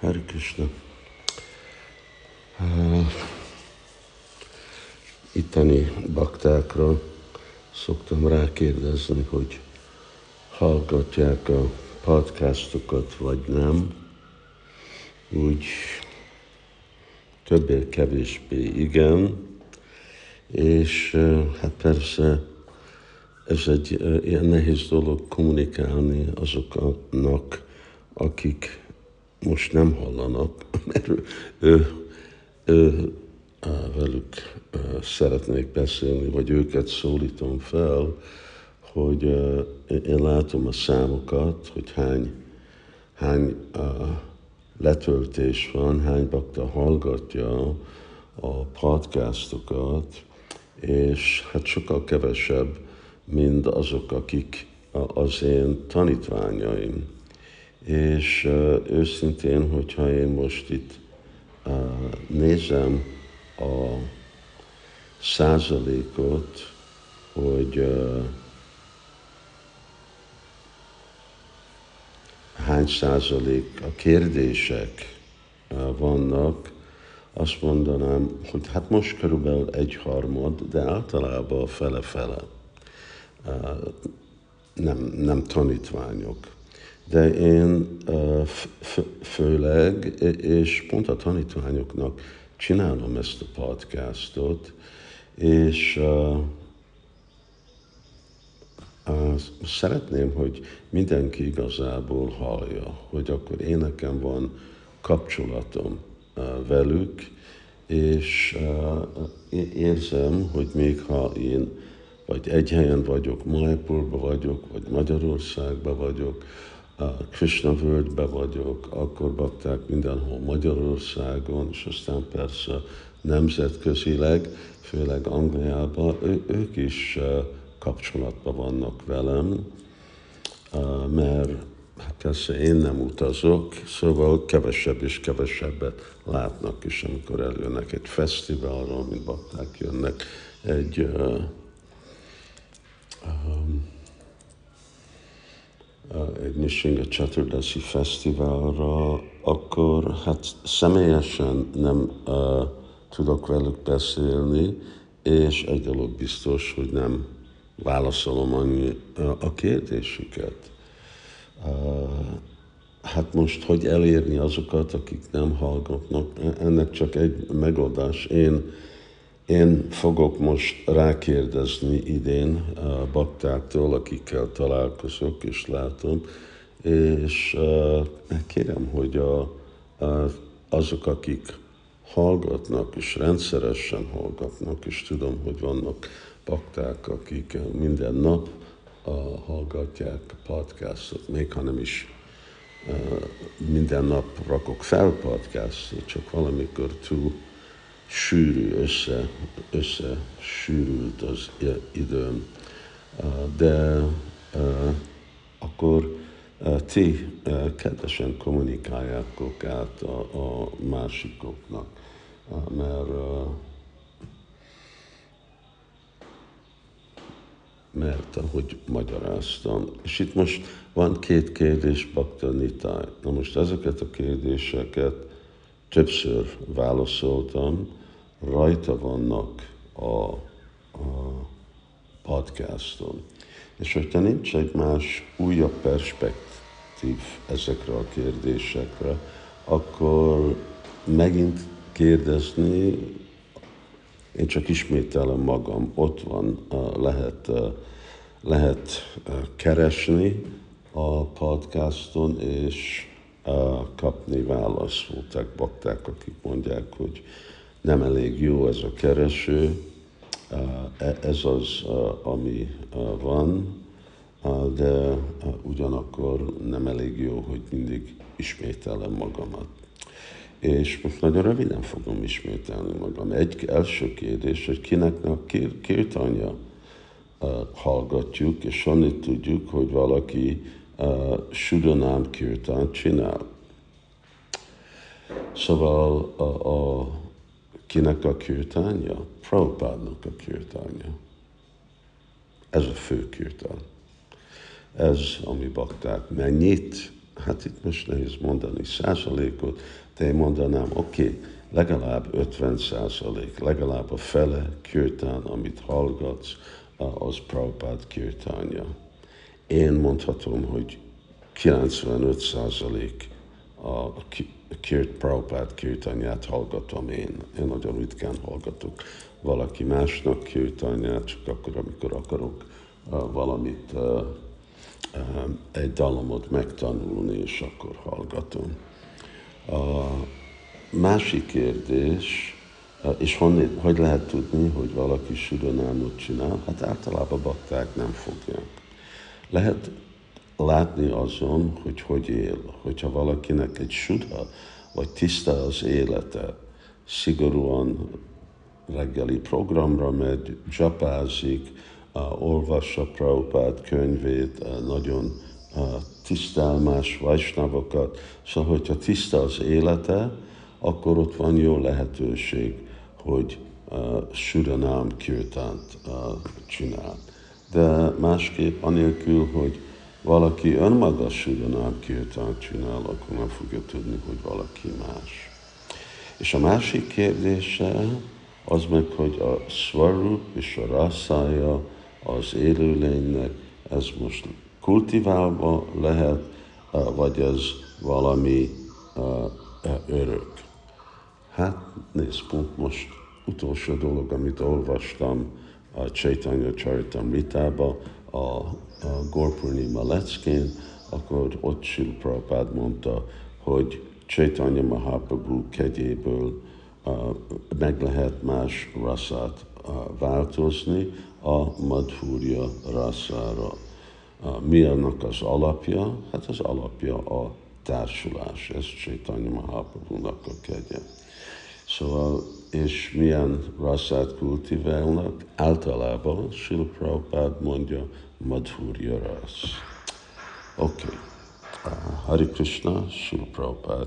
Hare Krishna. Itteni baktákra szoktam rákérdezni, hogy hallgatják a podcastokat, vagy nem. Úgy többé-kevésbé igen, és hát persze ez egy ilyen nehéz dolog kommunikálni azoknak, akik most nem hallanak, mert ő, ő, velük szeretnék beszélni, vagy őket szólítom fel, hogy én látom a számokat, hogy hány, hány letöltés van, hány bakta hallgatja a podcastokat, és hát sokkal kevesebb, mint azok, akik az én tanítványaim. És őszintén, hogyha én most itt nézem a százalékot, hogy hány százalék a kérdések vannak, azt mondanám, hogy hát most körülbelül egy harmad, de általában fele-fele. Nem, nem tanítványok. De én főleg, és pont a tanítványoknak csinálom ezt a podcastot, és szeretném, hogy mindenki igazából hallja, hogy akkor én nekem van kapcsolatom velük, és érzem, hogy még ha én vagy egy helyen vagyok, Majpurban vagyok, vagy Magyarországban vagyok, Krishna völgybe vagyok, akkor bakták mindenhol Magyarországon, és aztán persze nemzetközileg, főleg Angliában, ő, ők is kapcsolatban vannak velem, mert hát persze én nem utazok, szóval kevesebb és kevesebbet látnak is, amikor eljönnek egy fesztiválról, mint bakták jönnek egy uh, um, egy Nishinga Chaturdasi Fesztiválra, akkor hát személyesen nem uh, tudok velük beszélni, és egy dolog biztos, hogy nem válaszolom annyi uh, a kérdésüket. Uh, hát most, hogy elérni azokat, akik nem hallgatnak, ennek csak egy megoldás. Én én fogok most rákérdezni idén a baktáktól, akikkel találkozok és látom, és kérem, hogy a, a, azok, akik hallgatnak, és rendszeresen hallgatnak, és tudom, hogy vannak bakták, akik minden nap uh, hallgatják a podcastot, még ha nem is minden nap rakok fel podcastot, csak valamikor túl sűrű, össze, össze sűrült az időm. De akkor ti kedvesen kommunikáljátok át a, a másikoknak, mert mert ahogy magyaráztam. És itt most van két kérdés Bakta Nitáj. Na most ezeket a kérdéseket többször válaszoltam, rajta vannak a, a podcaston. És hogyha nincs egy más, újabb perspektív ezekre a kérdésekre, akkor megint kérdezni, én csak ismételem magam, ott van, lehet, lehet keresni a podcaston, és kapni választ. Voltak bakták, akik mondják, hogy nem elég jó ez a kereső, e, ez az, ami van, de ugyanakkor nem elég jó, hogy mindig ismételem magamat. És most nagyon röviden fogom ismételni magam. Egy első kérdés, hogy kinek a kirtanya hallgatjuk, és annyit tudjuk, hogy valaki Sudanám kirtán csinál. Szóval a, a Kinek a kirtánja? Prabhupádnak a kirtánja. Ez a fő kirtán. Ez, ami bakták mennyit hát itt most nehéz mondani százalékot, de én mondanám, oké, okay, legalább 50 százalék, legalább a fele kirtán, amit hallgatsz, az Prabhupád kirtánja. Én mondhatom, hogy 95 százalék a Kirt Prabhupád kirtanyát hallgatom én. Én nagyon ritkán hallgatok valaki másnak kirtanyát, csak akkor, amikor akarok valamit, egy dalomot megtanulni, és akkor hallgatom. A másik kérdés, és honnét, hogy lehet tudni, hogy valaki südonámot csinál? Hát általában bakták nem fogják. Lehet látni azon, hogy hogy él. Hogyha valakinek egy sudha, vagy tiszta az élete, szigorúan reggeli programra megy, csapázik, olvassa Prabhupád könyvét, nagyon tisztelmás vajsnavokat. Szóval, hogyha tiszta az élete, akkor ott van jó lehetőség, hogy uh, Suranám kirtánt uh, csinál. De másképp, anélkül, hogy valaki önmaga Suranám kirtánt csinál, akkor nem fogja tudni, hogy valaki más. És a másik kérdése az meg, hogy a svarup és a rasszája az élőlénynek, ez most kultiválva lehet, vagy ez valami örök. Hát nézd, pont most utolsó dolog, amit olvastam a Chaitanya Charitamritába, a, a Gorpurnima leckén, akkor ott Sil Prabhupád mondta, hogy Chaitanya Mahaprabhu kegyéből uh, meg lehet más rasszát uh, változni a Madhurya rasszára. Uh, mi annak az alapja? Hát az alapja a társulás, ez Chaitanya Mahaprabhu-nak a kegye. Szóval, és milyen rasszát kultiválnak? Általában Sila Prabhupád mondja, Madhurya rassz. Oké. Okay. Uh, Hari Krishna, Sila Prabhupád.